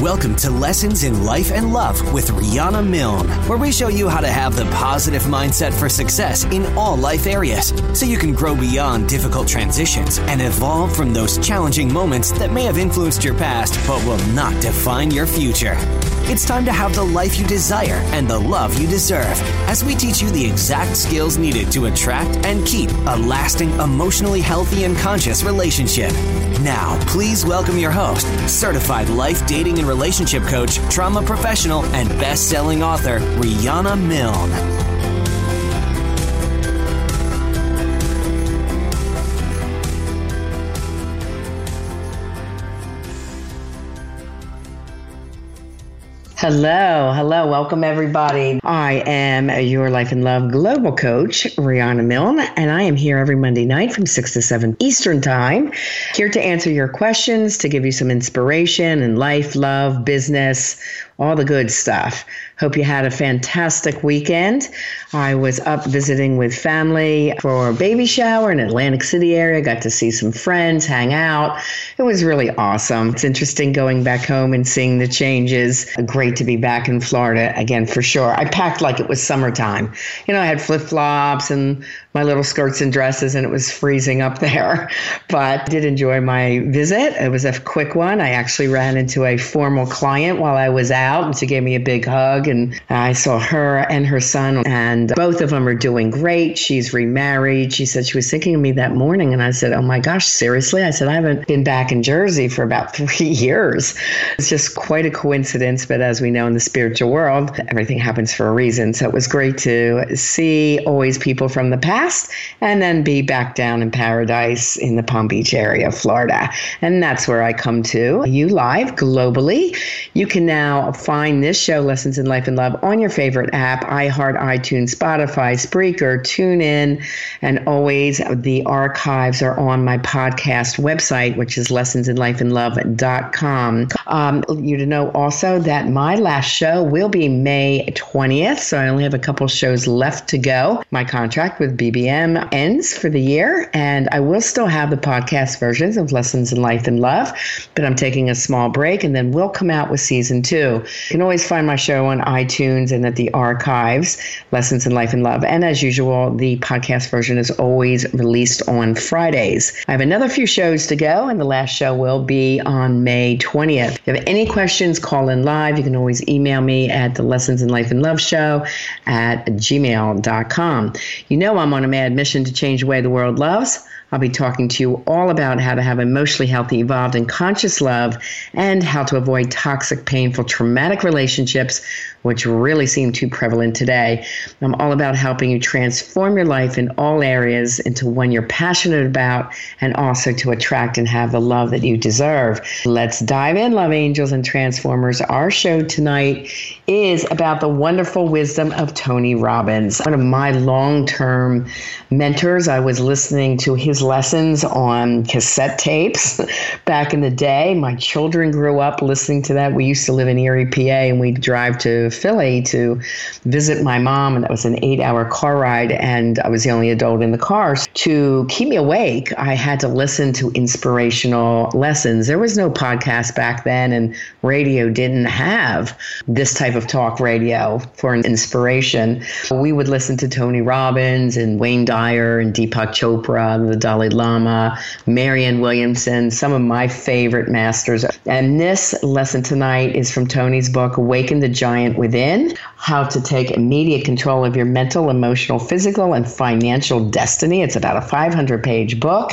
Welcome to Lessons in Life and Love with Rihanna Milne, where we show you how to have the positive mindset for success in all life areas so you can grow beyond difficult transitions and evolve from those challenging moments that may have influenced your past but will not define your future. It's time to have the life you desire and the love you deserve as we teach you the exact skills needed to attract and keep a lasting, emotionally healthy, and conscious relationship. Now, please welcome your host, certified life dating and relationship coach, trauma professional, and best selling author, Rihanna Milne. Hello, hello, welcome everybody. I am your life and love global coach, Rihanna Milne, and I am here every Monday night from 6 to 7 Eastern Time, here to answer your questions, to give you some inspiration in life, love, business, all the good stuff. Hope you had a fantastic weekend. I was up visiting with family for a baby shower in Atlantic City area. Got to see some friends, hang out. It was really awesome. It's interesting going back home and seeing the changes. Great to be back in Florida again for sure. I packed like it was summertime. You know, I had flip flops and my little skirts and dresses, and it was freezing up there. But I did enjoy my visit. It was a quick one. I actually ran into a formal client while I was out, and she gave me a big hug. And I saw her and her son, and both of them are doing great. She's remarried. She said she was thinking of me that morning, and I said, Oh my gosh, seriously? I said, I haven't been back in Jersey for about three years. It's just quite a coincidence, but as we know in the spiritual world, everything happens for a reason. So it was great to see always people from the past past and then be back down in paradise in the Palm Beach area of Florida. And that's where I come to you live globally. You can now find this show, Lessons in Life and Love, on your favorite app iHeart, iTunes, Spotify, Spreaker, TuneIn, and always the archives are on my podcast website, which is lessonsinlifeandlove.com. Um, you to know also that my last show will be May 20th, so I only have a couple shows left to go. My contract with B BBM ends for the year, and I will still have the podcast versions of Lessons in Life and Love, but I'm taking a small break, and then we'll come out with season two. You can always find my show on iTunes and at the archives, Lessons in Life and Love. And as usual, the podcast version is always released on Fridays. I have another few shows to go, and the last show will be on May 20th. If you have any questions, call in live. You can always email me at the Lessons in Life and Love show at gmail.com. You know I'm on on a mad mission to change the way the world loves. I'll be talking to you all about how to have emotionally healthy, evolved, and conscious love and how to avoid toxic, painful, traumatic relationships which really seem too prevalent today. I'm all about helping you transform your life in all areas into one you're passionate about and also to attract and have the love that you deserve. Let's dive in, love angels and transformers. Our show tonight is about the wonderful wisdom of Tony Robbins, one of my long term mentors. I was listening to his lessons on cassette tapes back in the day. My children grew up listening to that. We used to live in Erie, PA, and we'd drive to Philly to visit my mom, and that was an eight hour car ride, and I was the only adult in the car. So To keep me awake, I had to listen to inspirational lessons. There was no podcast back then, and radio didn't have this type of talk radio for an inspiration. We would listen to Tony Robbins and Wayne Dyer and Deepak Chopra, the Dalai Lama, Marianne Williamson, some of my favorite masters. And this lesson tonight is from Tony's book, Awaken the Giant within, how to take immediate control of your mental, emotional, physical, and financial destiny. It's about a 500 page book.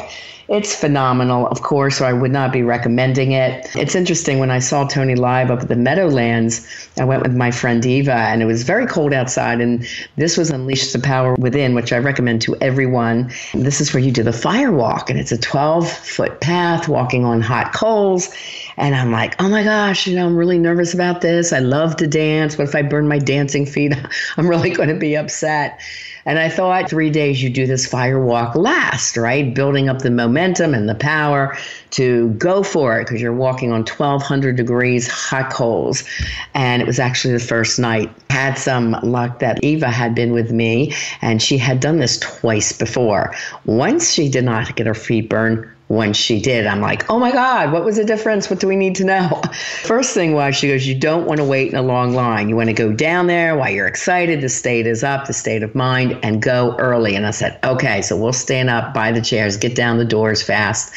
It's phenomenal, of course, or I would not be recommending it. It's interesting when I saw Tony live up at the Meadowlands, I went with my friend Eva, and it was very cold outside. And this was Unleash the Power Within, which I recommend to everyone. This is where you do the fire walk, and it's a 12 foot path walking on hot coals. And I'm like, oh my gosh, you know, I'm really nervous about this. I love to dance. What if I burn my dancing feet? I'm really going to be upset. And I thought three days you do this fire walk last, right? Building up the momentum and the power to go for it because you're walking on 1200 degrees hot coals. And it was actually the first night. Had some luck that Eva had been with me and she had done this twice before. Once she did not get her feet burned, when she did. I'm like, oh my God, what was the difference? What do we need to know? First thing was, she goes, you don't want to wait in a long line. You want to go down there while you're excited. The state is up, the state of mind, and go early. And I said, okay, so we'll stand up by the chairs, get down the doors fast.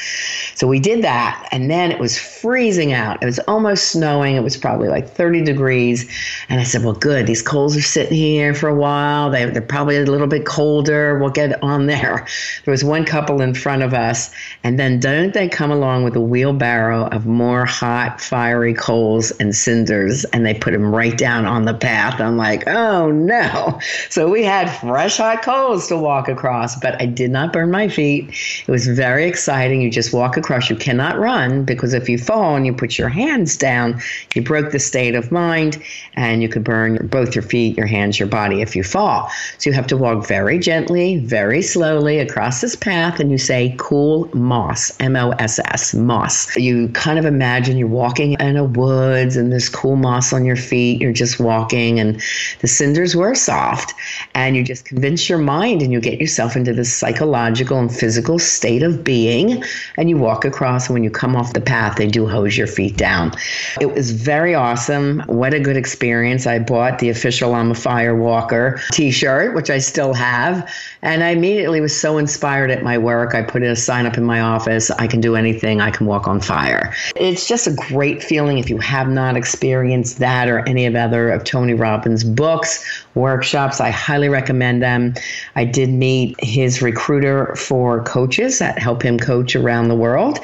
So we did that. And then it was freezing out. It was almost snowing. It was probably like 30 degrees. And I said, well, good. These coals are sitting here for a while. They, they're probably a little bit colder. We'll get on there. There was one couple in front of us. And then don't they come along with a wheelbarrow of more hot, fiery coals and cinders, and they put them right down on the path? I'm like, oh no. So we had fresh hot coals to walk across, but I did not burn my feet. It was very exciting. You just walk across. You cannot run because if you fall and you put your hands down, you broke the state of mind and you could burn both your feet, your hands, your body if you fall. So you have to walk very gently, very slowly across this path, and you say, cool moss moss, M O S S, moss. You kind of imagine you're walking in a woods and there's cool moss on your feet. You're just walking and the cinders were soft. And you just convince your mind and you get yourself into this psychological and physical state of being. And you walk across. And when you come off the path, they do hose your feet down. It was very awesome. What a good experience. I bought the official I'm a Fire Walker t shirt, which I still have. And I immediately was so inspired at my work. I put a sign up in my office office. I can do anything. I can walk on fire. It's just a great feeling if you have not experienced that or any of other of Tony Robbins' books, workshops. I highly recommend them. I did meet his recruiter for coaches that help him coach around the world.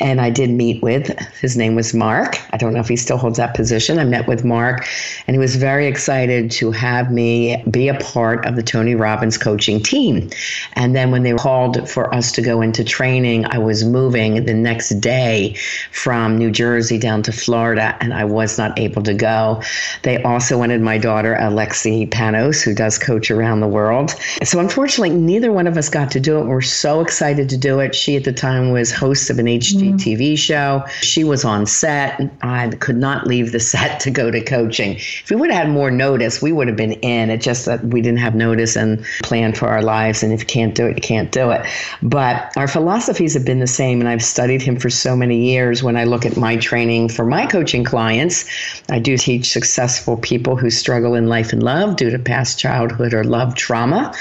And I did meet with, his name was Mark. I don't know if he still holds that position. I met with Mark, and he was very excited to have me be a part of the Tony Robbins coaching team. And then when they called for us to go into training, I was moving the next day from New Jersey down to Florida, and I was not able to go. They also wanted my daughter, Alexi Panos, who does coach around the world. So unfortunately, neither one of us got to do it. We're so excited to do it. She at the time was host of an HGTV mm-hmm. show. She was on set. I could not leave the set to go to coaching. If we would have had more notice, we would have been in. It just that we didn't have notice and plan for our lives. And if you can't do it, you can't do it. But our philosophies have been the same, and I've studied him for so many years. When I look at my training for my coaching clients, I do teach successful people who struggle in life and love due to past childhood or love trauma.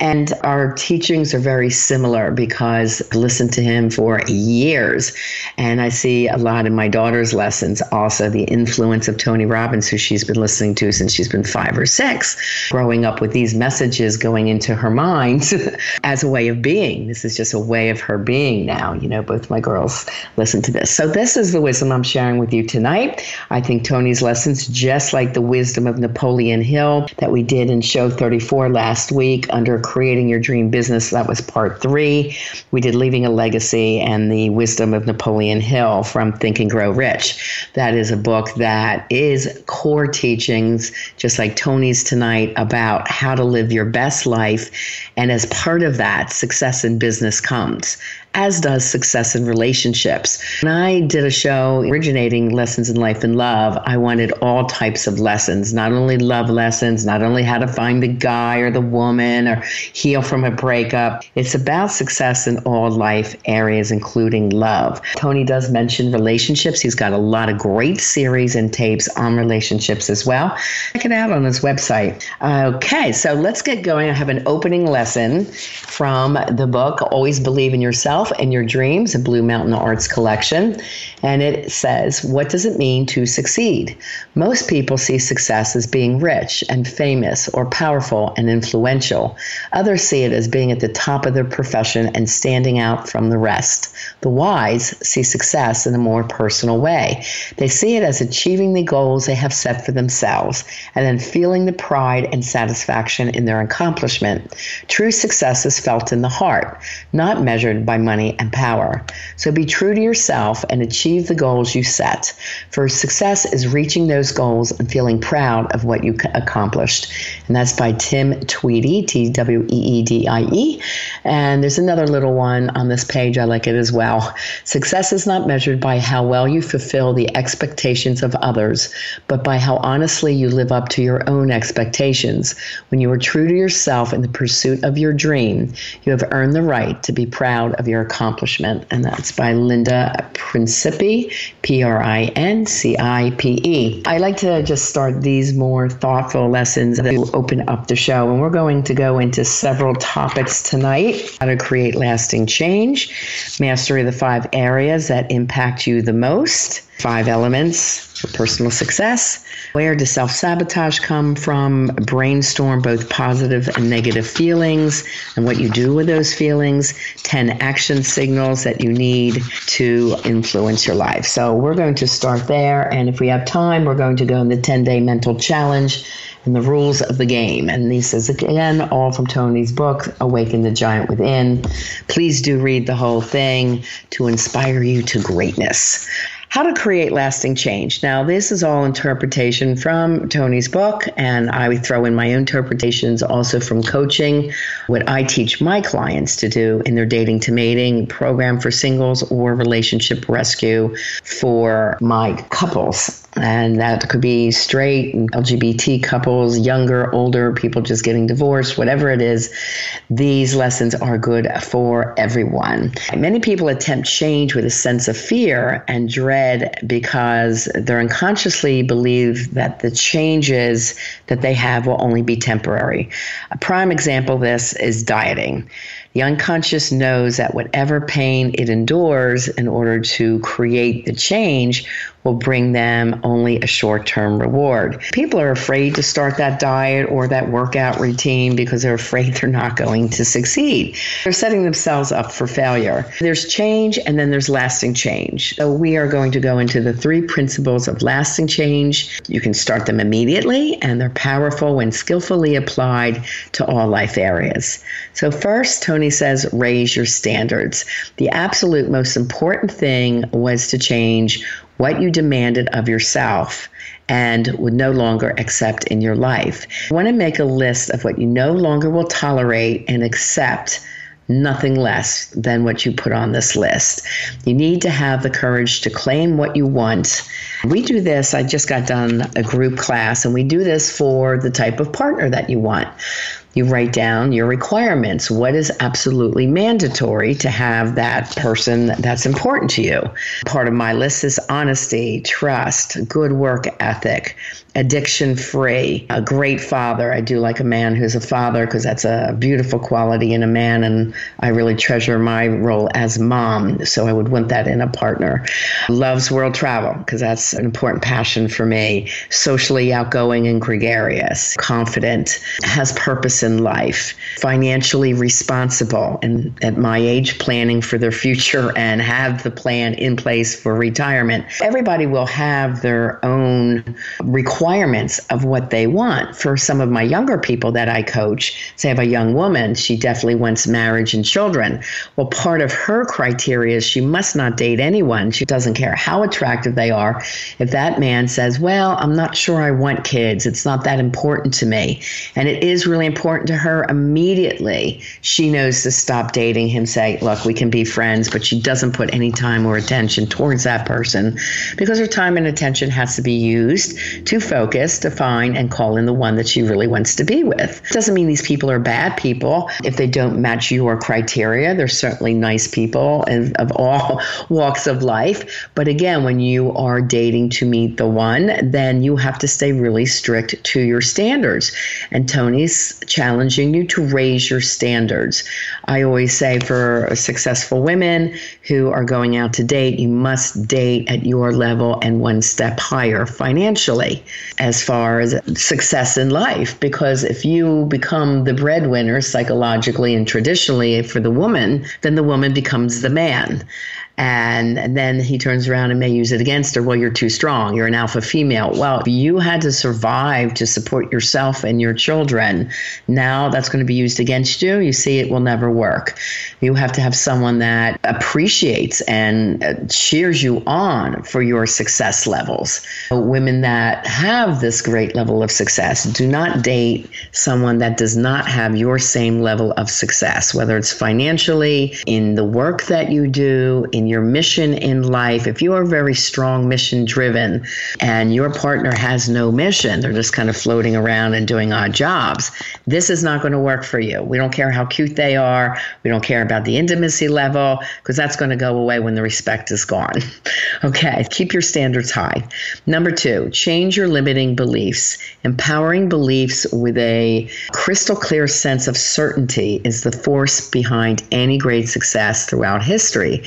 And our teachings are very similar because I listened to him for years. And I see a lot in my daughter's lessons also the influence of Tony Robbins, who she's been listening to since she's been five or six, growing up with these messages going into her mind as a way of being. This is just a way of her being now. You know, both my girls listen to this. So, this is the wisdom I'm sharing with you tonight. I think Tony's lessons, just like the wisdom of Napoleon Hill that we did in show 34 last week under Creating Your Dream Business, that was part three. We did Leaving a Legacy and the wisdom of Napoleon Hill from Think and Grow Rich. That is a book that is core teachings, just like Tony's tonight, about how to live your best life. And as part of that, success in business comes as does success in relationships. When I did a show originating Lessons in Life and Love, I wanted all types of lessons, not only love lessons, not only how to find the guy or the woman or heal from a breakup. It's about success in all life areas, including love. Tony does mention relationships. He's got a lot of great series and tapes on relationships as well. Check it out on his website. Okay, so let's get going. I have an opening lesson from the book, Always Believe in Yourself yourself and your dreams, a Blue Mountain Arts collection. And it says, What does it mean to succeed? Most people see success as being rich and famous or powerful and influential. Others see it as being at the top of their profession and standing out from the rest. The wise see success in a more personal way. They see it as achieving the goals they have set for themselves and then feeling the pride and satisfaction in their accomplishment. True success is felt in the heart, not measured by money money, and power. So be true to yourself and achieve the goals you set. For success is reaching those goals and feeling proud of what you accomplished. And that's by Tim Tweedie, T W E E D I E. And there's another little one on this page. I like it as well. Success is not measured by how well you fulfill the expectations of others, but by how honestly you live up to your own expectations. When you are true to yourself in the pursuit of your dream, you have earned the right to be proud of your accomplishment. And that's by Linda Principe, P R I N C I P E. I like to just start these more thoughtful lessons that open up the show. And we're going to go into several topics tonight how to create lasting change, mastery of the five areas that impact you the most, five elements for personal success. Where does self sabotage come from? Brainstorm both positive and negative feelings and what you do with those feelings. 10 action signals that you need to influence your life. So we're going to start there. And if we have time, we're going to go in the 10 day mental challenge and the rules of the game. And this is again all from Tony's book, Awaken the Giant Within. Please do read the whole thing to inspire you to greatness. How to create lasting change. Now, this is all interpretation from Tony's book, and I would throw in my own interpretations also from coaching, what I teach my clients to do in their dating to mating program for singles or relationship rescue for my couples and that could be straight and LGBT couples, younger, older, people just getting divorced, whatever it is. These lessons are good for everyone. Many people attempt change with a sense of fear and dread because they're unconsciously believe that the changes that they have will only be temporary. A prime example of this is dieting. The unconscious knows that whatever pain it endures in order to create the change will bring them only a short term reward. People are afraid to start that diet or that workout routine because they're afraid they're not going to succeed. They're setting themselves up for failure. There's change and then there's lasting change. So we are going to go into the three principles of lasting change. You can start them immediately and they're powerful when skillfully applied to all life areas. So, first, Tony says raise your standards. The absolute most important thing was to change what you demanded of yourself and would no longer accept in your life. You want to make a list of what you no longer will tolerate and accept nothing less than what you put on this list. You need to have the courage to claim what you want. We do this, I just got done a group class, and we do this for the type of partner that you want. You write down your requirements. What is absolutely mandatory to have that person that's important to you? Part of my list is honesty, trust, good work ethic, addiction free, a great father. I do like a man who's a father because that's a beautiful quality in a man, and I really treasure my role as mom. So I would want that in a partner. Loves world travel because that's an important passion for me. Socially outgoing and gregarious, confident, has purpose in life, financially responsible, and at my age, planning for their future and have the plan in place for retirement. Everybody will have their own requirements requirements of what they want. For some of my younger people that I coach, say I have a young woman, she definitely wants marriage and children. Well, part of her criteria is she must not date anyone. She doesn't care how attractive they are. If that man says, Well, I'm not sure I want kids, it's not that important to me, and it is really important to her, immediately she knows to stop dating him, say, Look, we can be friends, but she doesn't put any time or attention towards that person because her time and attention has to be used to focus to find and call in the one that she really wants to be with. Doesn't mean these people are bad people if they don't match your criteria. They're certainly nice people and of all walks of life. But again, when you are dating to meet the one, then you have to stay really strict to your standards. And Tony's challenging you to raise your standards. I always say for successful women who are going out to date, you must date at your level and one step higher financially as far as success in life. Because if you become the breadwinner psychologically and traditionally for the woman, then the woman becomes the man. And then he turns around and may use it against her. Well, you're too strong. You're an alpha female. Well, you had to survive to support yourself and your children. Now that's going to be used against you. You see, it will never work. You have to have someone that appreciates and uh, cheers you on for your success levels. Women that have this great level of success do not date someone that does not have your same level of success, whether it's financially, in the work that you do, in meaning your mission in life. If you are very strong mission driven and your partner has no mission, they're just kind of floating around and doing odd jobs, this is not going to work for you. We don't care how cute they are. We don't care about the intimacy level because that's going to go away when the respect is gone. okay, keep your standards high. Number two, change your limiting beliefs. Empowering beliefs with a crystal clear sense of certainty is the force behind any great success throughout history.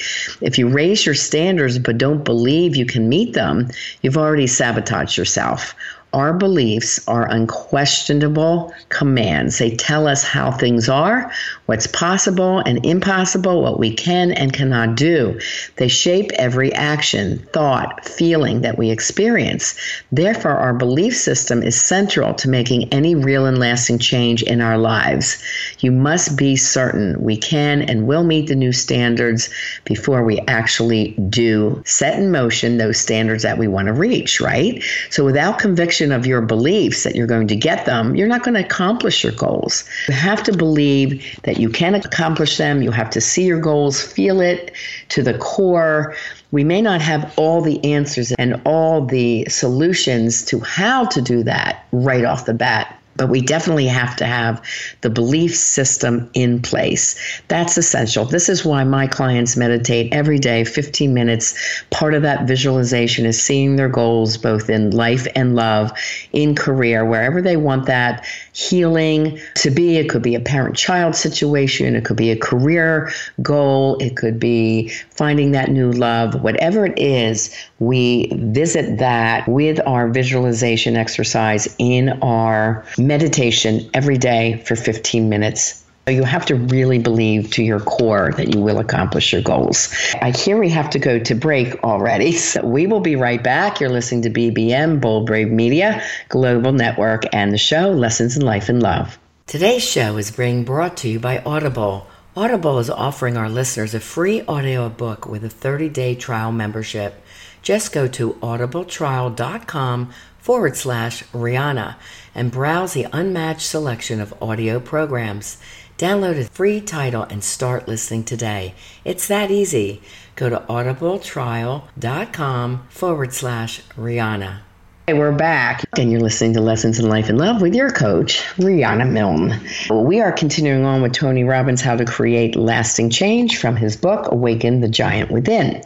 If you raise your standards but don't believe you can meet them, you've already sabotaged yourself. Our beliefs are unquestionable commands. They tell us how things are, what's possible and impossible, what we can and cannot do. They shape every action, thought, feeling that we experience. Therefore, our belief system is central to making any real and lasting change in our lives. You must be certain we can and will meet the new standards before we actually do set in motion those standards that we want to reach, right? So without conviction of your beliefs that you're going to get them, you're not going to accomplish your goals. You have to believe that you can accomplish them. You have to see your goals, feel it to the core. We may not have all the answers and all the solutions to how to do that right off the bat but we definitely have to have the belief system in place. That's essential. This is why my clients meditate every day, 15 minutes. Part of that visualization is seeing their goals both in life and love, in career, wherever they want that healing to be. It could be a parent child situation, it could be a career goal, it could be finding that new love. Whatever it is, we visit that with our visualization exercise in our meditation every day for 15 minutes. You have to really believe to your core that you will accomplish your goals. I hear we have to go to break already. So we will be right back. You're listening to BBM, Bold Brave Media, Global Network, and the show Lessons in Life and Love. Today's show is being brought to you by Audible. Audible is offering our listeners a free audio book with a 30 day trial membership. Just go to audibletrial.com forward slash Rihanna and browse the unmatched selection of audio programs. Download a free title and start listening today. It's that easy. Go to audibletrial.com forward slash Rihanna. Hey, we're back, and you're listening to Lessons in Life and Love with your coach, Rihanna Milne. We are continuing on with Tony Robbins, How to Create Lasting Change from his book, Awaken the Giant Within.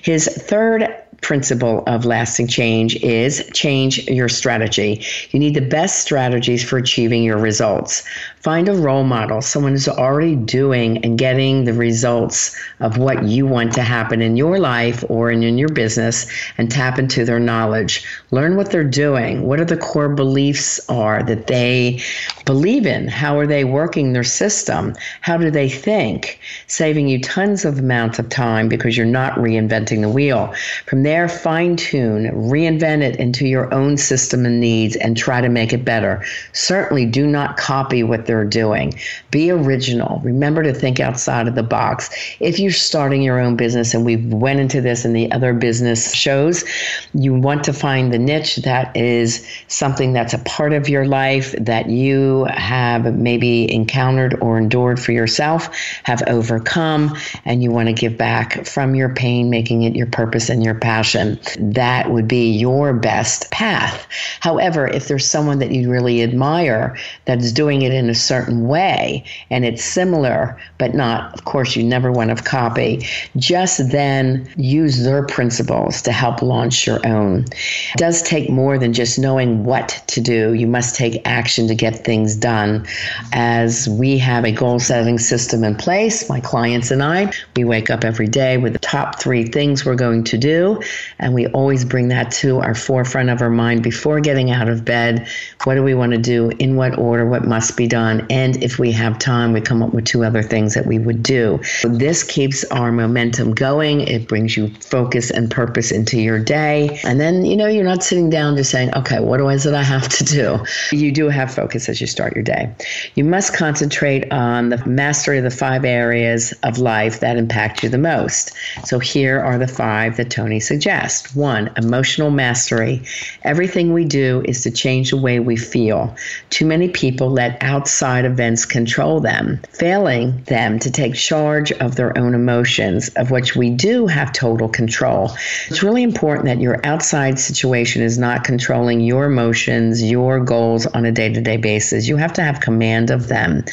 His third principle of lasting change is change your strategy. You need the best strategies for achieving your results. Find a role model, someone who's already doing and getting the results of what you want to happen in your life or in, in your business and tap into their knowledge. Learn what they're doing. What are the core beliefs are that they believe in? How are they working their system? How do they think? Saving you tons of amounts of time because you're not reinventing the wheel. From there, fine tune, reinvent it into your own system and needs and try to make it better. Certainly do not copy what doing. Be original. Remember to think outside of the box. If you're starting your own business, and we went into this in the other business shows, you want to find the niche that is something that's a part of your life that you have maybe encountered or endured for yourself, have overcome, and you want to give back from your pain, making it your purpose and your passion. That would be your best path. However, if there's someone that you really admire that's doing it in a certain way and it's similar, but not, of course, you never want to copy, just then use their principles to help launch your own. It does take more than just knowing what to do. You must take action to get things done. As we have a goal setting system in place, my clients and I, we wake up every day with the top three things we're going to do. And we always bring that to our forefront of our mind before getting out of bed. What do we want to do? In what order? What must be done? On. And if we have time, we come up with two other things that we would do. This keeps our momentum going. It brings you focus and purpose into your day. And then, you know, you're not sitting down, just saying, okay, what is it I have to do? You do have focus as you start your day. You must concentrate on the mastery of the five areas of life that impact you the most. So here are the five that Tony suggests. One, emotional mastery. Everything we do is to change the way we feel. Too many people let outside events control them, failing them to take charge of their own emotions, of which we do have total control. It's really important that your outside situation is not controlling your emotions, your goals on a day to day basis. You have to have command of them.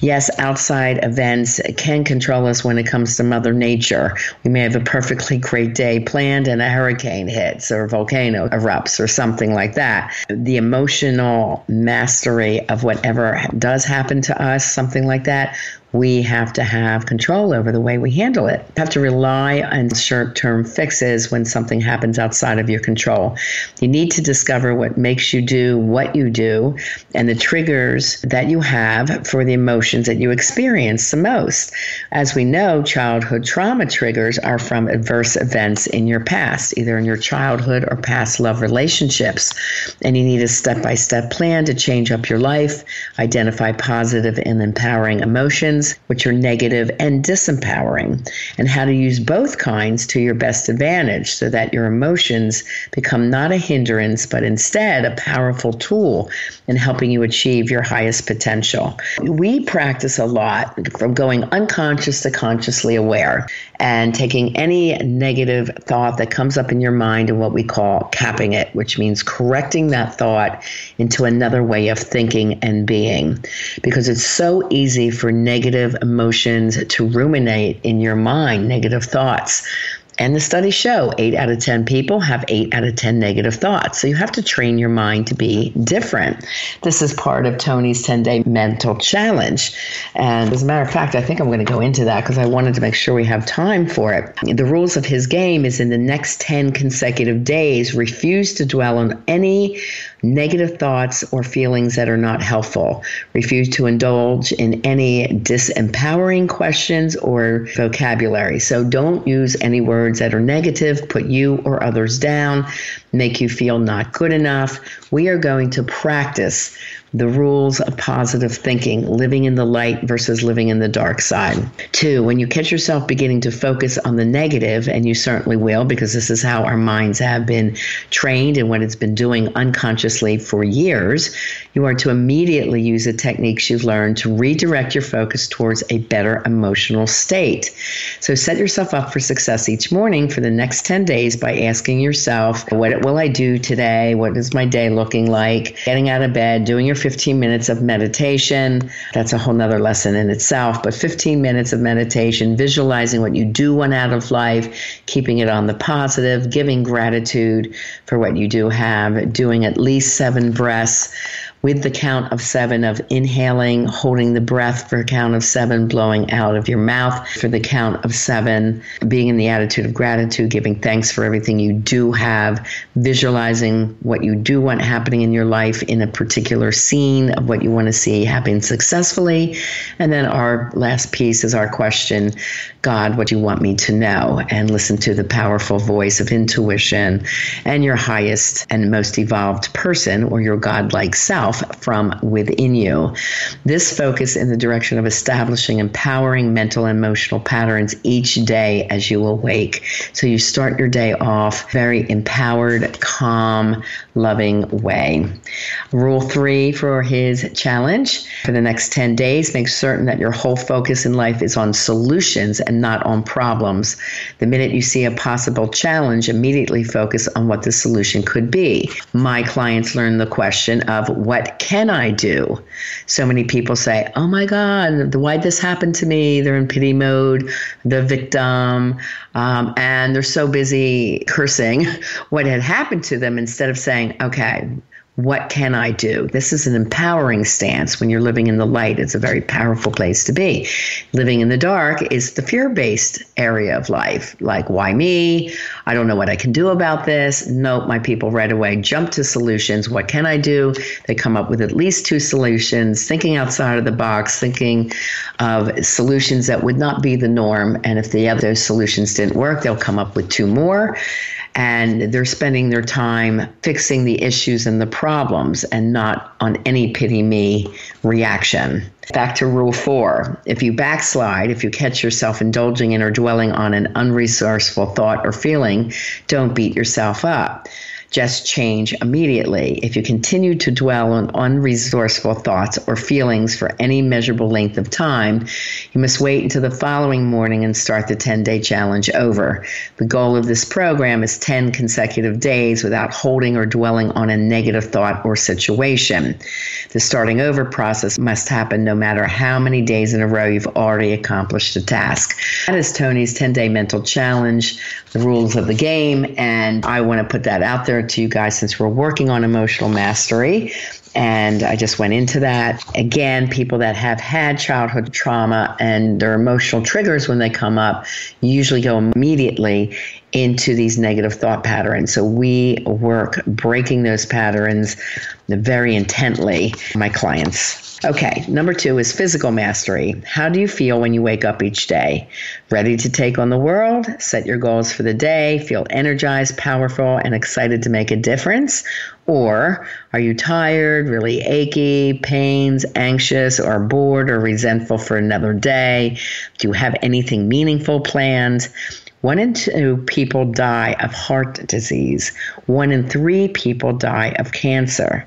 Yes, outside events can control us when it comes to Mother Nature. We may have a perfectly great day planned and a hurricane hits or a volcano erupts or something like that. The emotional mastery of whatever does happen to us, something like that, we have to have control over the way we handle it. You have to rely on short term fixes when something happens outside of your control. You need to discover what makes you do what you do and the triggers that you have for the emotions that you experience the most. As we know, childhood trauma triggers are from adverse events in your past, either in your childhood or past love relationships. And you need a step by step plan to change up your life, identify positive and empowering emotions which are negative and disempowering, and how to use both kinds to your best advantage so that your emotions become not a hindrance, but instead a powerful tool in helping you achieve your highest potential. We practice a lot from going unconscious to consciously aware and taking any negative thought that comes up in your mind and what we call capping it, which means correcting that thought into another way of thinking and being. Because it's so easy for negative emotions to ruminate in your mind, negative thoughts. And the studies show eight out of 10 people have eight out of 10 negative thoughts. So you have to train your mind to be different. This is part of Tony's 10 day mental challenge. And as a matter of fact, I think I'm going to go into that because I wanted to make sure we have time for it. The rules of his game is in the next 10 consecutive days, refuse to dwell on any negative thoughts or feelings that are not helpful. Refuse to indulge in any disempowering questions or vocabulary. So don't use any words that are negative, put you or others down, make you feel not good enough. We are going to practice the rules of positive thinking, living in the light versus living in the dark side. Two, when you catch yourself beginning to focus on the negative, and you certainly will, because this is how our minds have been trained and what it's been doing unconsciously for years, you are to immediately use the techniques you've learned to redirect your focus towards a better emotional state. So set yourself up for success each morning for the next 10 days by asking yourself, What will I do today? What is my day looking like? Getting out of bed, doing your 15 minutes of meditation. That's a whole nother lesson in itself, but 15 minutes of meditation, visualizing what you do want out of life, keeping it on the positive, giving gratitude for what you do have, doing at least seven breaths with the count of seven of inhaling, holding the breath for a count of seven, blowing out of your mouth for the count of seven, being in the attitude of gratitude, giving thanks for everything you do have, visualizing what you do want happening in your life in a particular scene of what you want to see happen successfully. And then our last piece is our question God, what do you want me to know? And listen to the powerful voice of intuition and your highest and most evolved person or your God-like self from within you. This focus in the direction of establishing empowering mental and emotional patterns each day as you awake. So you start your day off very empowered, calm, loving way. Rule three for his challenge for the next 10 days, make certain that your whole focus in life is on solutions and not on problems. The minute you see a possible challenge, immediately focus on what the solution could be. My clients learn the question of what can I do? So many people say, Oh my God, why'd this happen to me? They're in pity mode, the victim, um, and they're so busy cursing what had happened to them instead of saying, Okay, what can I do? This is an empowering stance. When you're living in the light, it's a very powerful place to be. Living in the dark is the fear based area of life. Like, why me? I don't know what I can do about this. Nope, my people right away jump to solutions. What can I do? They come up with at least two solutions, thinking outside of the box, thinking of solutions that would not be the norm. And if the other solutions didn't work, they'll come up with two more and they're spending their time fixing the issues and the problems and not on any pity me reaction. Back to rule four. If you backslide, if you catch yourself indulging in or dwelling on an unresourceful thought or feeling, don't beat yourself up just change immediately. If you continue to dwell on unresourceful thoughts or feelings for any measurable length of time, you must wait until the following morning and start the 10 day challenge over. The goal of this program is 10 consecutive days without holding or dwelling on a negative thought or situation. The starting over process must happen no matter how many days in a row you've already accomplished a task. That is Tony's 10 day mental challenge, the rules of the game, and I want to put that out there to you guys since we're working on emotional mastery. And I just went into that. Again, people that have had childhood trauma and their emotional triggers when they come up usually go immediately into these negative thought patterns. So we work breaking those patterns very intently, my clients. Okay, number two is physical mastery. How do you feel when you wake up each day? Ready to take on the world, set your goals for the day, feel energized, powerful, and excited to make a difference? Or are you tired, really achy, pains, anxious, or bored or resentful for another day? Do you have anything meaningful planned? One in two people die of heart disease. One in three people die of cancer.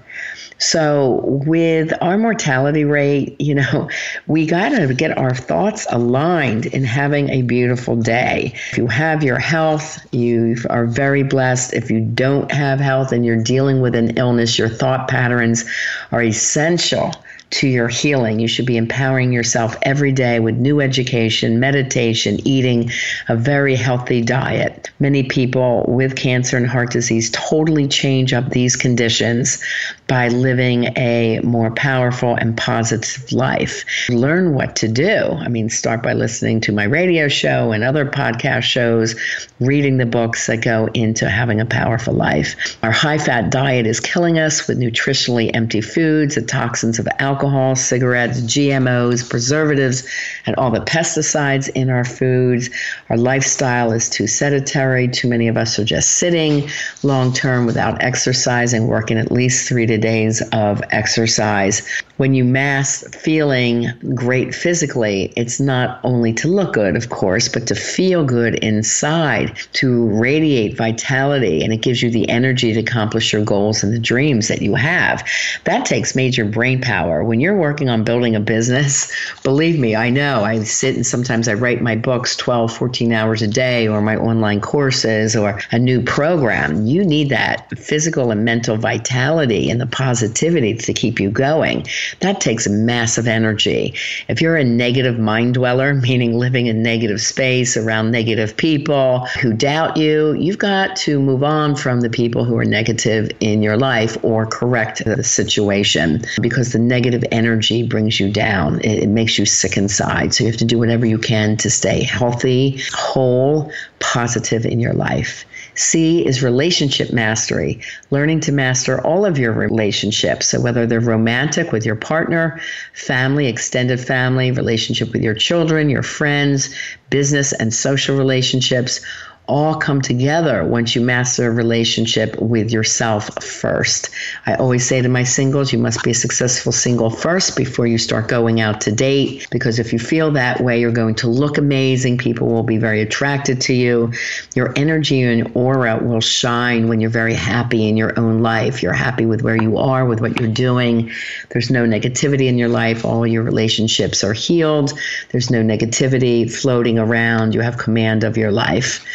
So, with our mortality rate, you know, we got to get our thoughts aligned in having a beautiful day. If you have your health, you are very blessed. If you don't have health and you're dealing with an illness, your thought patterns are essential to your healing. You should be empowering yourself every day with new education, meditation, eating a very healthy diet. Many people with cancer and heart disease totally change up these conditions by living a more powerful and positive life. Learn what to do. I mean, start by listening to my radio show and other podcast shows, reading the books that go into having a powerful life. Our high fat diet is killing us with nutritionally empty foods, the toxins of alcohol, cigarettes, GMOs, preservatives, and all the pesticides in our foods. Our lifestyle is too sedentary. Too many of us are just sitting long term without exercising, working at least three to days of exercise. When you mask feeling great physically, it's not only to look good, of course, but to feel good inside, to radiate vitality, and it gives you the energy to accomplish your goals and the dreams that you have. That takes major brain power. When you're working on building a business, believe me, I know. I sit and sometimes I write my books 12, 14 hours a day, or my online courses, or a new program. You need that physical and mental vitality and the positivity to keep you going. That takes massive energy. If you're a negative mind dweller, meaning living in negative space around negative people who doubt you, you've got to move on from the people who are negative in your life or correct the situation because the negative energy brings you down. It, it makes you sick inside. So you have to do whatever you can to stay healthy, whole, positive in your life. C is relationship mastery, learning to master all of your relationships. So, whether they're romantic with your partner, family, extended family, relationship with your children, your friends, business and social relationships, all come together once you master a relationship with yourself first. I always say to my singles, you must be a successful single first before you start going out to date. Because if you feel that way, you're going to look amazing. People will be very attracted to you. Your energy and aura will shine when you're very happy in your own life. You're happy with where you are, with what you're doing. There's no negativity in your life. All your relationships are healed. There's no negativity floating around. You have command of your life.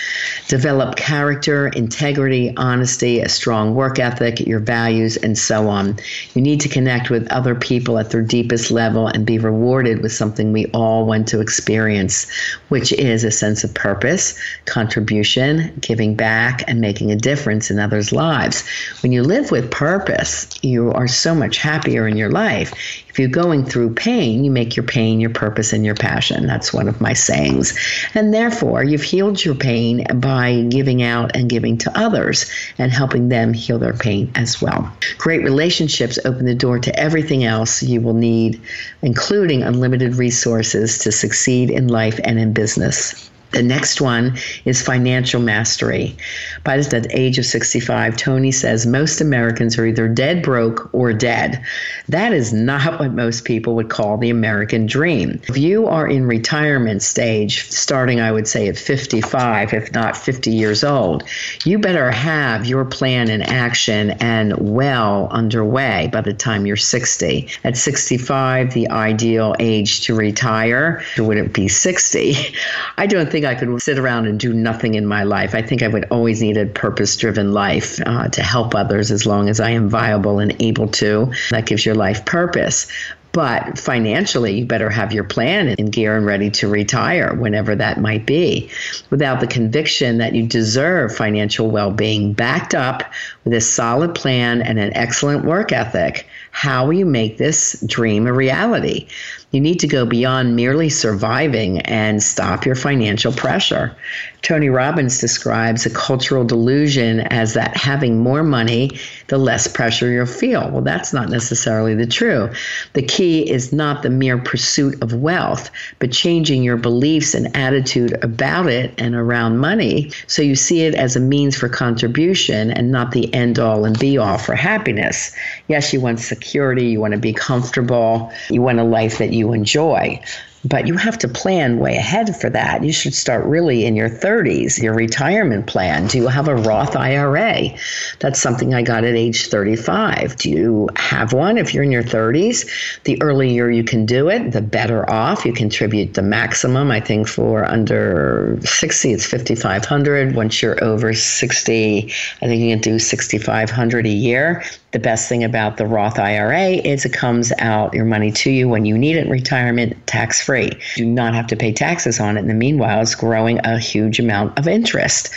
Develop character, integrity, honesty, a strong work ethic, your values, and so on. You need to connect with other people at their deepest level and be rewarded with something we all want to experience, which is a sense of purpose, contribution, giving back, and making a difference in others' lives. When you live with purpose, you are so much happier in your life. If you're going through pain, you make your pain your purpose and your passion. That's one of my sayings. And therefore, you've healed your pain by giving out and giving to others and helping them heal their pain as well. Great relationships open the door to everything else you will need, including unlimited resources to succeed in life and in business. The next one is financial mastery. By the age of 65, Tony says most Americans are either dead broke or dead. That is not what most people would call the American dream. If you are in retirement stage, starting, I would say, at 55, if not 50 years old, you better have your plan in action and well underway by the time you're 60. At 65, the ideal age to retire, would it be 60? I don't think think I could sit around and do nothing in my life. I think I would always need a purpose driven life uh, to help others as long as I am viable and able to. That gives your life purpose. But financially, you better have your plan in gear and ready to retire whenever that might be, without the conviction that you deserve financial well being backed up with a solid plan and an excellent work ethic. How you make this dream a reality? You need to go beyond merely surviving and stop your financial pressure. Tony Robbins describes a cultural delusion as that having more money, the less pressure you'll feel. Well, that's not necessarily the true. The key is not the mere pursuit of wealth, but changing your beliefs and attitude about it and around money so you see it as a means for contribution and not the end all and be all for happiness. Yes, you want security, you want to be comfortable, you want a life that you enjoy. But you have to plan way ahead for that. You should start really in your 30s, your retirement plan. Do you have a Roth IRA? That's something I got at age 35. Do you have one if you're in your 30s? The earlier you can do it, the better off. You contribute the maximum. I think for under 60, it's 5,500. Once you're over 60, I think you can do 6,500 a year. The best thing about the Roth IRA is it comes out your money to you when you need it in retirement tax free. Do not have to pay taxes on it. In the meanwhile, it's growing a huge amount of interest.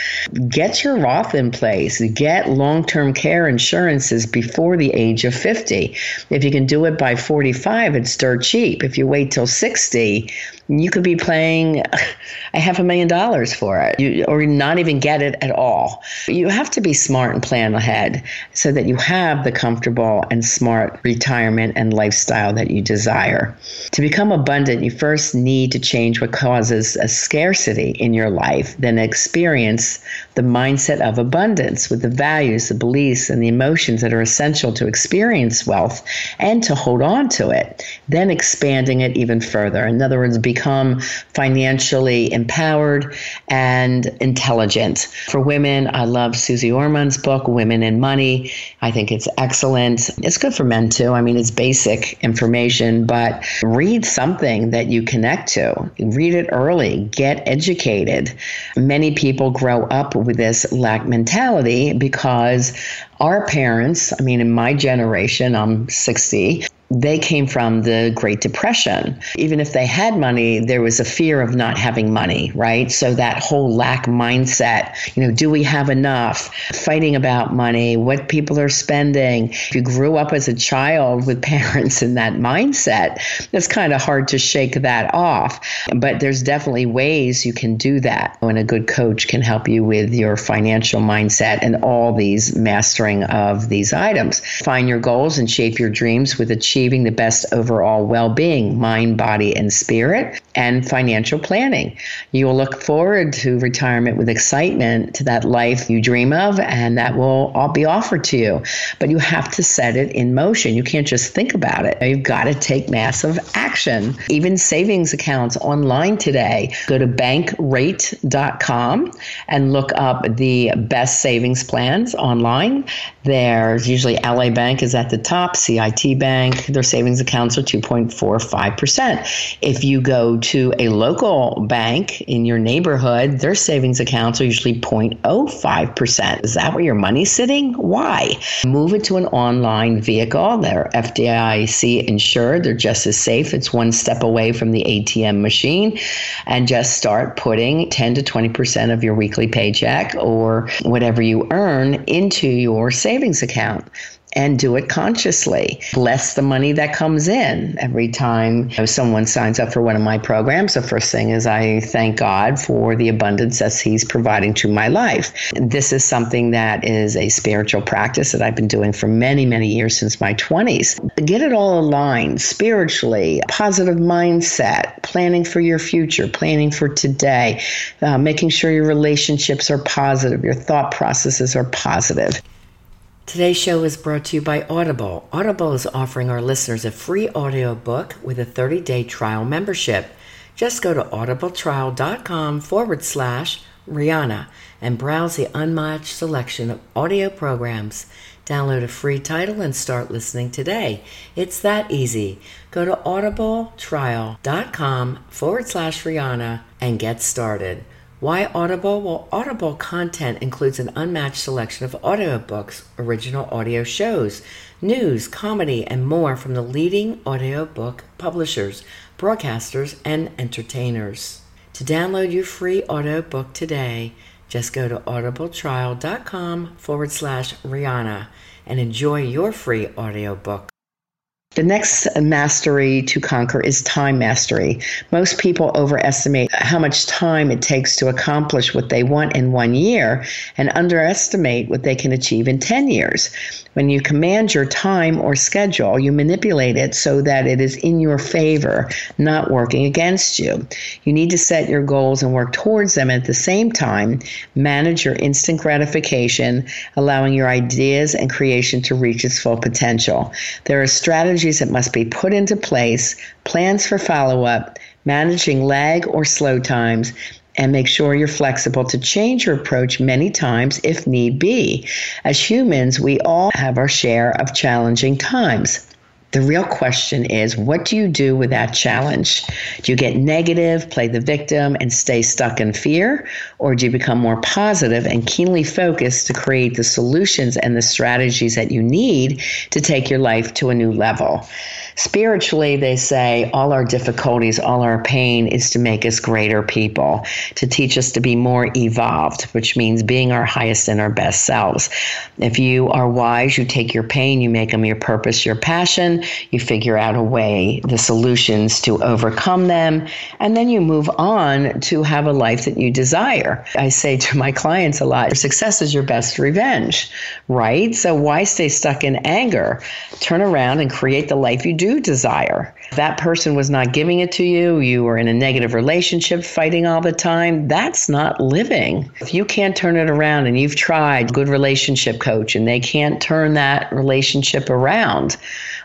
Get your Roth in place. Get long term care insurances before the age of 50. If you can do it by 45, it's dirt cheap. If you wait till 60, you could be paying a half a million dollars for it you, or not even get it at all. You have to be smart and plan ahead so that you have the comfortable and smart retirement and lifestyle that you desire. To become abundant, you first need to change what causes a scarcity in your life, then experience the mindset of abundance with the values, the beliefs, and the emotions that are essential to experience wealth and to hold on to it, then expanding it even further. In other words, become financially empowered and intelligent. For women, I love Suze Orman's book, Women and Money. I think it's excellent. It's good for men too. I mean, it's basic information, but read something that you connect to. Read it early, get educated. Many people grow up with this lack mentality because our parents, I mean, in my generation, I'm 60, they came from the Great Depression. Even if they had money, there was a fear of not having money, right? So that whole lack mindset, you know, do we have enough? Fighting about money, what people are spending. If you grew up as a child with parents in that mindset, it's kind of hard to shake that off. But there's definitely ways you can do that. And a good coach can help you with your financial mindset and all these mastering of these items. Find your goals and shape your dreams with achieving achieving the best overall well being, mind, body, and spirit, and financial planning. You will look forward to retirement with excitement to that life you dream of, and that will all be offered to you. But you have to set it in motion. You can't just think about it. You've got to take massive action. Even savings accounts online today, go to bankrate.com and look up the best savings plans online. There's usually Ally Bank is at the top, CIT Bank, their savings accounts are 2.45%. If you go to a local bank in your neighborhood, their savings accounts are usually 0.05%. Is that where your money's sitting? Why? Move it to an online vehicle. They're FDIC insured. They're just as safe. It's one step away from the ATM machine. And just start putting 10 to 20% of your weekly paycheck or whatever you earn into your savings account and do it consciously. Bless the money that comes in every time someone signs up for one of my programs. The first thing is I thank God for the abundance that He's providing to my life. This is something that is a spiritual practice that I've been doing for many, many years since my 20s. Get it all aligned spiritually, positive mindset, planning for your future, planning for today, uh, making sure your relationships are positive, your thought processes are positive. Today's show is brought to you by Audible. Audible is offering our listeners a free audiobook with a 30 day trial membership. Just go to audibletrial.com forward slash Rihanna and browse the unmatched selection of audio programs. Download a free title and start listening today. It's that easy. Go to audibletrial.com forward slash Rihanna and get started. Why Audible? Well, Audible content includes an unmatched selection of audiobooks, original audio shows, news, comedy, and more from the leading audiobook publishers, broadcasters, and entertainers. To download your free audiobook today, just go to audibletrial.com forward slash Rihanna and enjoy your free audiobook. The next mastery to conquer is time mastery. Most people overestimate how much time it takes to accomplish what they want in one year and underestimate what they can achieve in 10 years. When you command your time or schedule, you manipulate it so that it is in your favor, not working against you. You need to set your goals and work towards them at the same time. Manage your instant gratification, allowing your ideas and creation to reach its full potential. There are strategies that must be put into place, plans for follow up, managing lag or slow times, and make sure you're flexible to change your approach many times if need be. As humans, we all have our share of challenging times. The real question is what do you do with that challenge? Do you get negative, play the victim, and stay stuck in fear? Or do you become more positive and keenly focused to create the solutions and the strategies that you need to take your life to a new level? Spiritually, they say all our difficulties, all our pain is to make us greater people, to teach us to be more evolved, which means being our highest and our best selves. If you are wise, you take your pain, you make them your purpose, your passion, you figure out a way, the solutions to overcome them, and then you move on to have a life that you desire. I say to my clients a lot success is your best revenge, right? So why stay stuck in anger? Turn around and create the life you do desire. That person was not giving it to you, you were in a negative relationship fighting all the time. That's not living. If you can't turn it around and you've tried good relationship coach and they can't turn that relationship around,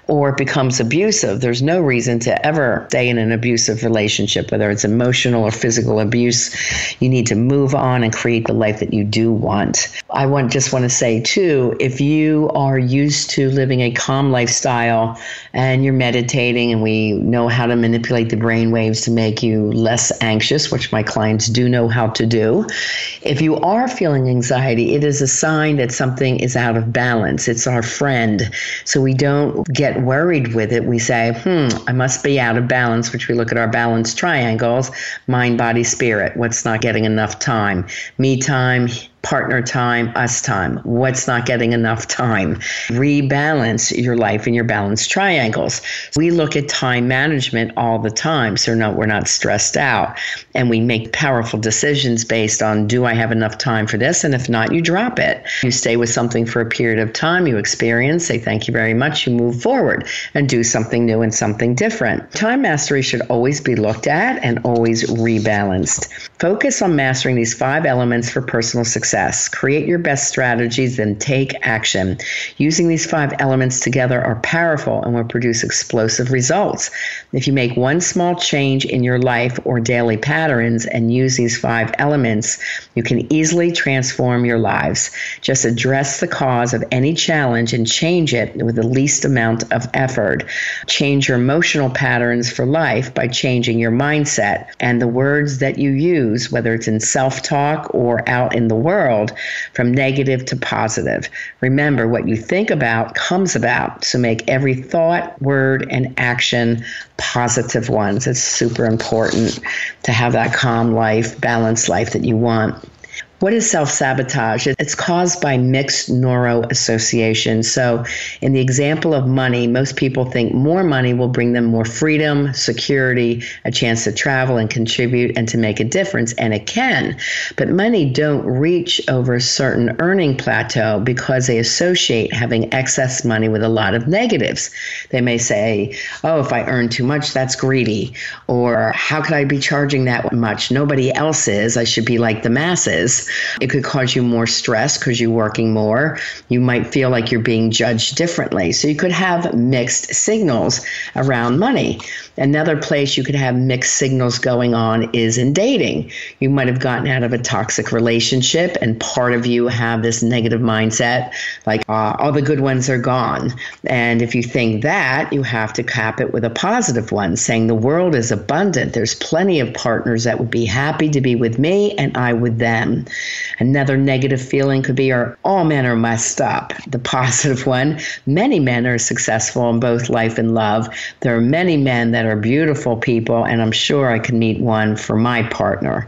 or becomes abusive, there's no reason to ever stay in an abusive relationship, whether it's emotional or physical abuse. You need to move on and create the life that you do want. I want just want to say too, if you are used to living a calm lifestyle and you're meditating and we know how to manipulate the brain waves to make you less anxious, which my clients do know how to do. If you are feeling anxiety, it is a sign that something is out of balance. It's our friend. So we don't get worried with it, we say, hmm, I must be out of balance, which we look at our balance triangles mind, body, spirit. What's not getting enough time? Me time, partner time, us time. What's not getting enough time? Rebalance your life in your balance triangles. We look at time management all the time, so we're not stressed out. And we make powerful decisions based on do I have enough time for this? And if not, you drop it. You stay with something for a period of time, you experience, say thank you very much, you move forward and do something new and something different. Time mastery should always be looked at and always rebalanced. Focus on mastering these five elements for personal success success. Create your best strategies and take action. Using these five elements together are powerful and will produce explosive results. If you make one small change in your life or daily patterns and use these five elements, you can easily transform your lives. Just address the cause of any challenge and change it with the least amount of effort. Change your emotional patterns for life by changing your mindset and the words that you use, whether it's in self talk or out in the world world from negative to positive. Remember, what you think about comes about. So make every thought, word, and action positive ones. It's super important to have that calm life, balanced life that you want. What is self sabotage? It's caused by mixed neuro association. So, in the example of money, most people think more money will bring them more freedom, security, a chance to travel and contribute and to make a difference. And it can. But money don't reach over a certain earning plateau because they associate having excess money with a lot of negatives. They may say, oh, if I earn too much, that's greedy. Or how could I be charging that much? Nobody else is. I should be like the masses. It could cause you more stress because you're working more. You might feel like you're being judged differently. So you could have mixed signals around money. Another place you could have mixed signals going on is in dating. You might have gotten out of a toxic relationship, and part of you have this negative mindset like, uh, all the good ones are gone. And if you think that, you have to cap it with a positive one, saying the world is abundant. There's plenty of partners that would be happy to be with me, and I with them. Another negative feeling could be, or all men are messed up. The positive one, many men are successful in both life and love. There are many men that are beautiful people, and I'm sure I can meet one for my partner.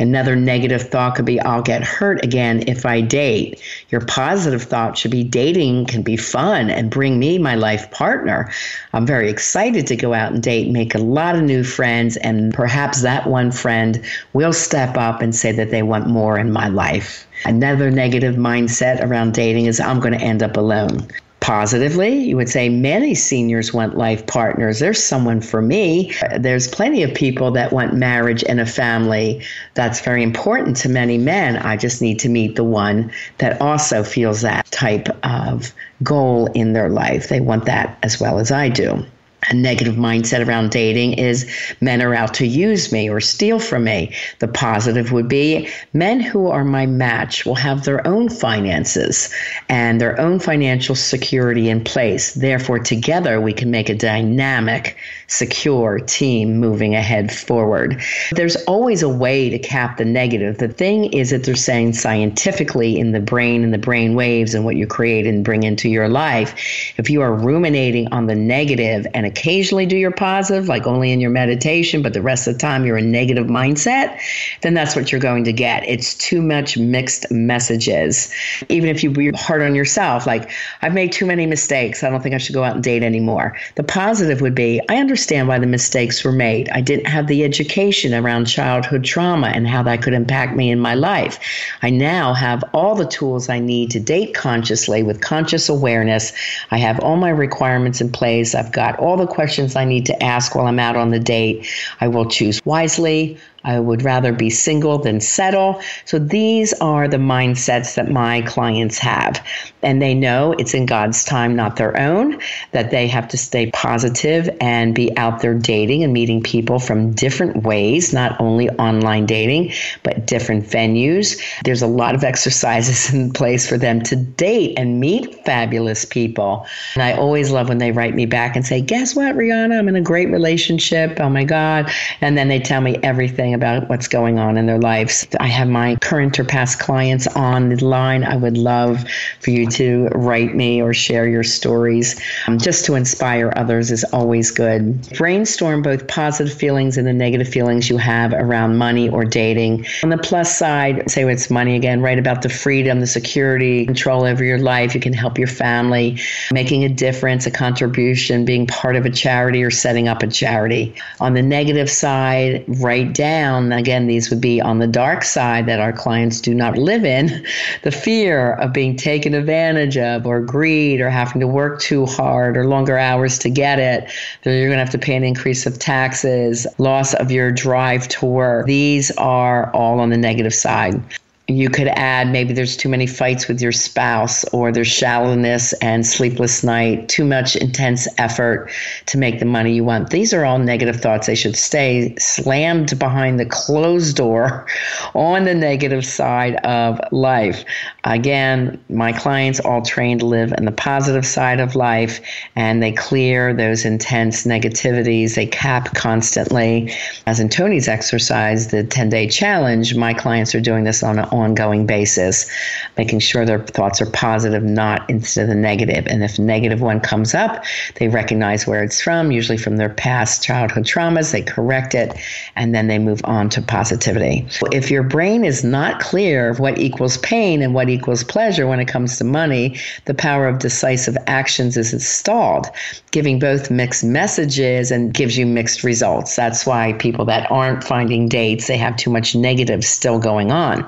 Another negative thought could be, I'll get hurt again if I date. Your positive thought should be, dating can be fun and bring me my life partner. I'm very excited to go out and date, make a lot of new friends, and perhaps that one friend will step up and say that they want more in my life. Another negative mindset around dating is, I'm going to end up alone positively. You would say many seniors want life partners. There's someone for me. There's plenty of people that want marriage and a family. That's very important to many men. I just need to meet the one that also feels that type of goal in their life. They want that as well as I do a negative mindset around dating is men are out to use me or steal from me. The positive would be men who are my match will have their own finances and their own financial security in place. Therefore, together we can make a dynamic, secure team moving ahead forward. There's always a way to cap the negative. The thing is that they're saying scientifically in the brain and the brain waves and what you create and bring into your life, if you are ruminating on the negative and occasionally do your positive, like only in your meditation, but the rest of the time you're in negative mindset, then that's what you're going to get. It's too much mixed messages. Even if you be hard on yourself, like, I've made too many mistakes. I don't think I should go out and date anymore. The positive would be, I understand why the mistakes were made. I didn't have the education around childhood trauma and how that could impact me in my life. I now have all the tools I need to date consciously with conscious awareness. I have all my requirements in place. I've got all the questions I need to ask while I'm out on the date. I will choose wisely. I would rather be single than settle. So these are the mindsets that my clients have. And they know it's in God's time, not their own, that they have to stay positive and be out there dating and meeting people from different ways, not only online dating, but different venues. There's a lot of exercises in place for them to date and meet fabulous people. And I always love when they write me back and say, Guess what, Rihanna? I'm in a great relationship. Oh my God. And then they tell me everything about what's going on in their lives. I have my current or past clients on the line. I would love for you to write me or share your stories. Um, just to inspire others is always good. Brainstorm both positive feelings and the negative feelings you have around money or dating. On the plus side, say it's money again, write about the freedom, the security, control over your life. You can help your family, making a difference, a contribution, being part of a charity or setting up a charity. On the negative side, write down down, again, these would be on the dark side that our clients do not live in the fear of being taken advantage of, or greed, or having to work too hard, or longer hours to get it. You're going to have to pay an increase of taxes, loss of your drive to work. These are all on the negative side you could add maybe there's too many fights with your spouse or there's shallowness and sleepless night too much intense effort to make the money you want. These are all negative thoughts. They should stay slammed behind the closed door on the negative side of life. Again my clients all trained to live in the positive side of life and they clear those intense negativities. They cap constantly. As in tony's exercise the 10 day challenge my clients are doing this on an ongoing basis, making sure their thoughts are positive, not instead of the negative. And if negative one comes up, they recognize where it's from, usually from their past childhood traumas, they correct it, and then they move on to positivity. If your brain is not clear of what equals pain and what equals pleasure when it comes to money, the power of decisive actions is stalled, giving both mixed messages and gives you mixed results. That's why people that aren't finding dates, they have too much negative still going on.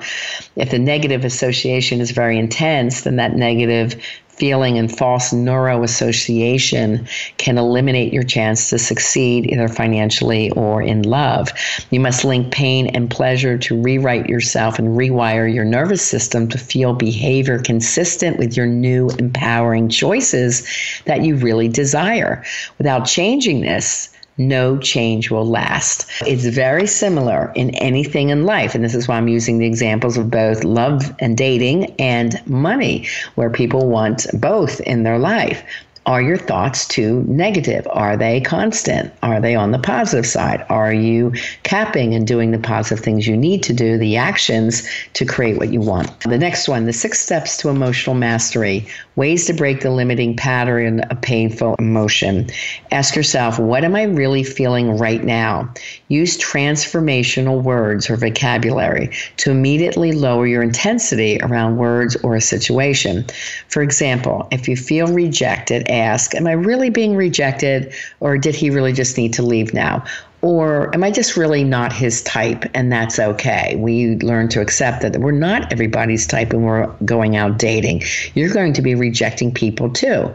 If the negative association is very intense, then that negative feeling and false neuroassociation can eliminate your chance to succeed either financially or in love. You must link pain and pleasure to rewrite yourself and rewire your nervous system to feel behavior consistent with your new empowering choices that you really desire. Without changing this, no change will last. It's very similar in anything in life. And this is why I'm using the examples of both love and dating and money, where people want both in their life. Are your thoughts too negative? Are they constant? Are they on the positive side? Are you capping and doing the positive things you need to do, the actions to create what you want? The next one, the six steps to emotional mastery, ways to break the limiting pattern of painful emotion. Ask yourself, what am I really feeling right now? Use transformational words or vocabulary to immediately lower your intensity around words or a situation. For example, if you feel rejected, ask, Am I really being rejected, or did he really just need to leave now? Or am I just really not his type and that's okay? We learn to accept that we're not everybody's type when we're going out dating. You're going to be rejecting people too.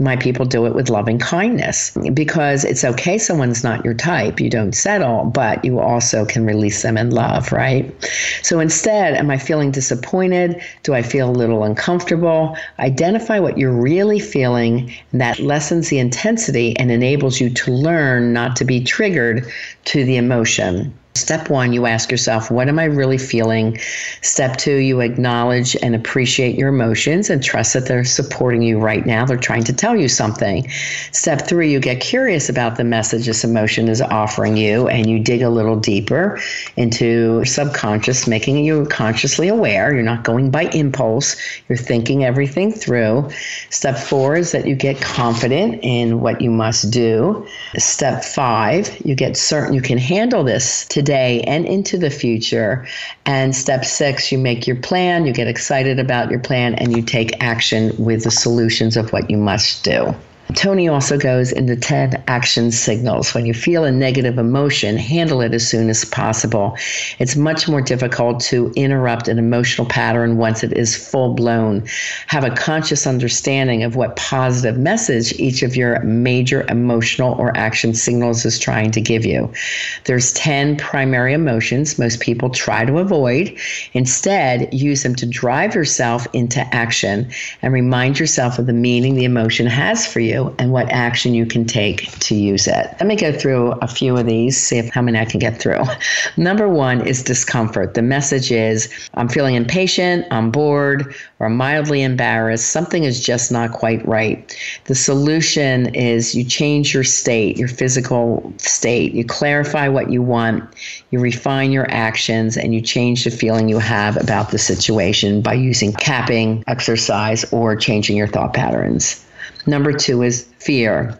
My people do it with loving kindness because it's okay someone's not your type. You don't settle, but you also can release them in love, right? So instead, am I feeling disappointed? Do I feel a little uncomfortable? Identify what you're really feeling, and that lessens the intensity and enables you to learn not to be triggered to the emotion. Step one, you ask yourself, what am I really feeling? Step two, you acknowledge and appreciate your emotions and trust that they're supporting you right now. They're trying to tell you something. Step three, you get curious about the message this emotion is offering you and you dig a little deeper into subconscious, making you consciously aware. You're not going by impulse, you're thinking everything through. Step four is that you get confident in what you must do. Step five, you get certain you can handle this today today and into the future. And step six, you make your plan, you get excited about your plan, and you take action with the solutions of what you must do. Tony also goes into 10 action signals. When you feel a negative emotion, handle it as soon as possible. It's much more difficult to interrupt an emotional pattern once it is full blown. Have a conscious understanding of what positive message each of your major emotional or action signals is trying to give you. There's 10 primary emotions most people try to avoid. Instead, use them to drive yourself into action and remind yourself of the meaning the emotion has for you and what action you can take to use it. Let me go through a few of these, see if how many I can get through. Number one is discomfort. The message is I'm feeling impatient, I'm bored, or mildly embarrassed. Something is just not quite right. The solution is you change your state, your physical state. You clarify what you want, you refine your actions, and you change the feeling you have about the situation by using capping, exercise, or changing your thought patterns. Number two is fear.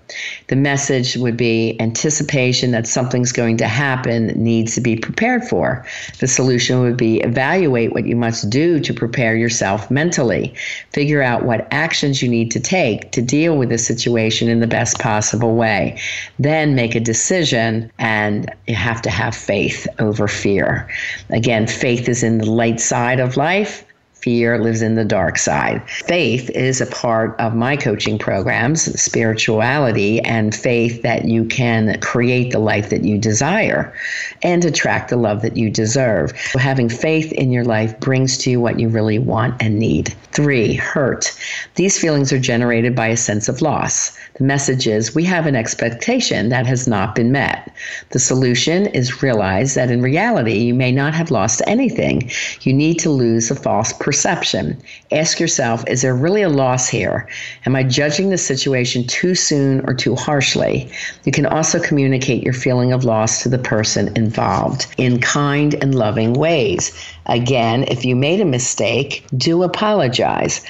The message would be anticipation that something's going to happen needs to be prepared for. The solution would be evaluate what you must do to prepare yourself mentally. Figure out what actions you need to take to deal with the situation in the best possible way. Then make a decision, and you have to have faith over fear. Again, faith is in the light side of life fear lives in the dark side. Faith is a part of my coaching programs, spirituality, and faith that you can create the life that you desire and attract the love that you deserve. So having faith in your life brings to you what you really want and need. Three, hurt. These feelings are generated by a sense of loss. The message is we have an expectation that has not been met. The solution is realize that in reality, you may not have lost anything. You need to lose a false perception perception. Ask yourself is there really a loss here? Am I judging the situation too soon or too harshly? You can also communicate your feeling of loss to the person involved in kind and loving ways. Again, if you made a mistake, do apologize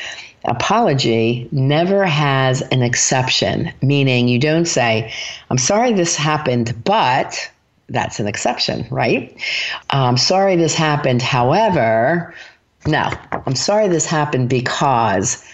apology never has an exception, meaning you don't say, I'm sorry this happened, but that's an exception, right? I'm sorry this happened. However, no, I'm sorry this happened because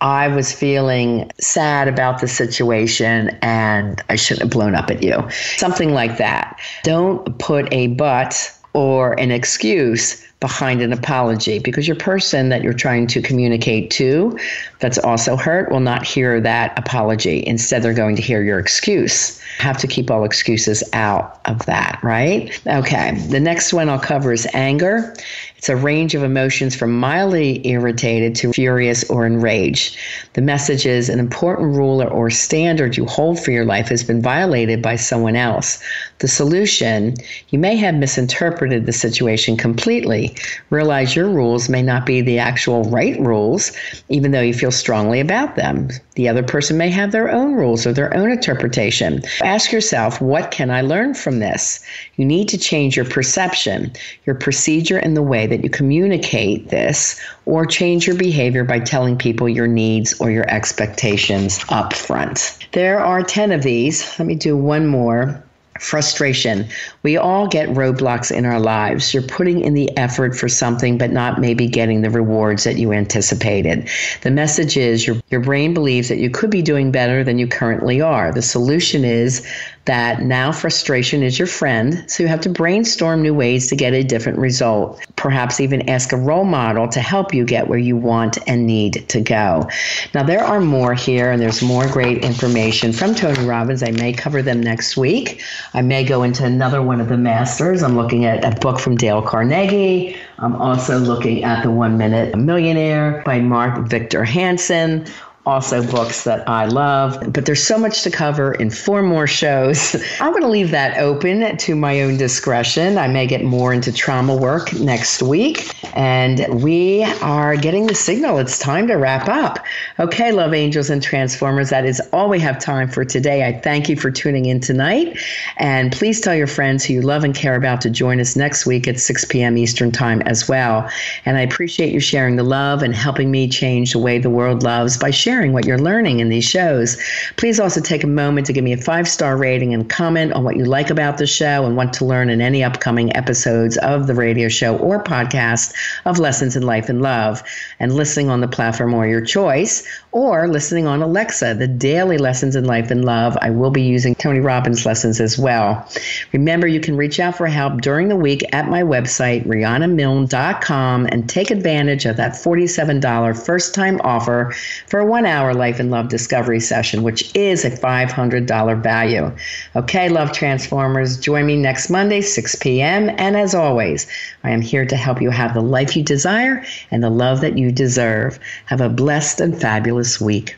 I was feeling sad about the situation and I shouldn't have blown up at you. Something like that. Don't put a but or an excuse behind an apology because your person that you're trying to communicate to that's also hurt will not hear that apology. Instead, they're going to hear your excuse. Have to keep all excuses out of that, right? Okay. The next one I'll cover is anger. It's a range of emotions from mildly irritated to furious or enraged. The message is an important rule or standard you hold for your life has been violated by someone else. The solution you may have misinterpreted the situation completely. Realize your rules may not be the actual right rules, even though you feel strongly about them. The other person may have their own rules or their own interpretation. Ask yourself, what can I learn from this? You need to change your perception, your procedure, and the way that you communicate this, or change your behavior by telling people your needs or your expectations up front. There are 10 of these. Let me do one more frustration. We all get roadblocks in our lives. You're putting in the effort for something, but not maybe getting the rewards that you anticipated. The message is your, your brain believes that you could be doing better than you currently are. The solution is that now frustration is your friend. So you have to brainstorm new ways to get a different result. Perhaps even ask a role model to help you get where you want and need to go. Now, there are more here, and there's more great information from Tony Robbins. I may cover them next week. I may go into another one of the masters. I'm looking at a book from Dale Carnegie. I'm also looking at The One Minute Millionaire by Mark Victor Hansen also books that I love. But there's so much to cover in four more shows. I'm going to leave that open to my own discretion. I may get more into trauma work next week. And we are getting the signal. It's time to wrap up. Okay, love angels and transformers, that is all we have time for today. I thank you for tuning in tonight. And please tell your friends who you love and care about to join us next week at 6 p.m. Eastern Time as well. And I appreciate you sharing the love and helping me change the way the world loves by sharing sharing what you're learning in these shows. Please also take a moment to give me a five star rating and comment on what you like about the show and want to learn in any upcoming episodes of the radio show or podcast of Lessons in Life and Love and listening on the platform or your choice or listening on Alexa, the daily lessons in life and love. I will be using Tony Robbins lessons as well. Remember, you can reach out for help during the week at my website, RihannaMilne.com, and take advantage of that $47 first time offer for one hour life and love discovery session, which is a $500 value. Okay, love transformers, join me next Monday, 6 p.m. And as always, I am here to help you have the life you desire and the love that you deserve. Have a blessed and fabulous week.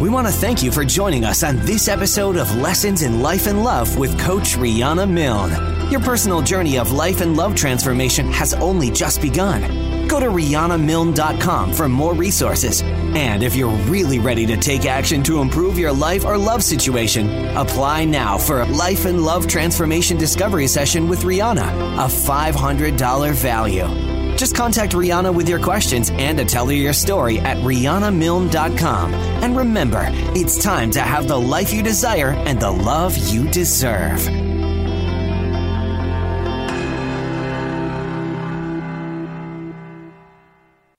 We want to thank you for joining us on this episode of Lessons in Life and Love with Coach Rihanna Milne. Your personal journey of life and love transformation has only just begun. Go to RihannaMilne.com for more resources. And if you're really ready to take action to improve your life or love situation, apply now for a Life and Love Transformation Discovery Session with Rihanna, a $500 value. Just contact Rihanna with your questions and to tell her your story at RihannaMilne.com. And remember, it's time to have the life you desire and the love you deserve.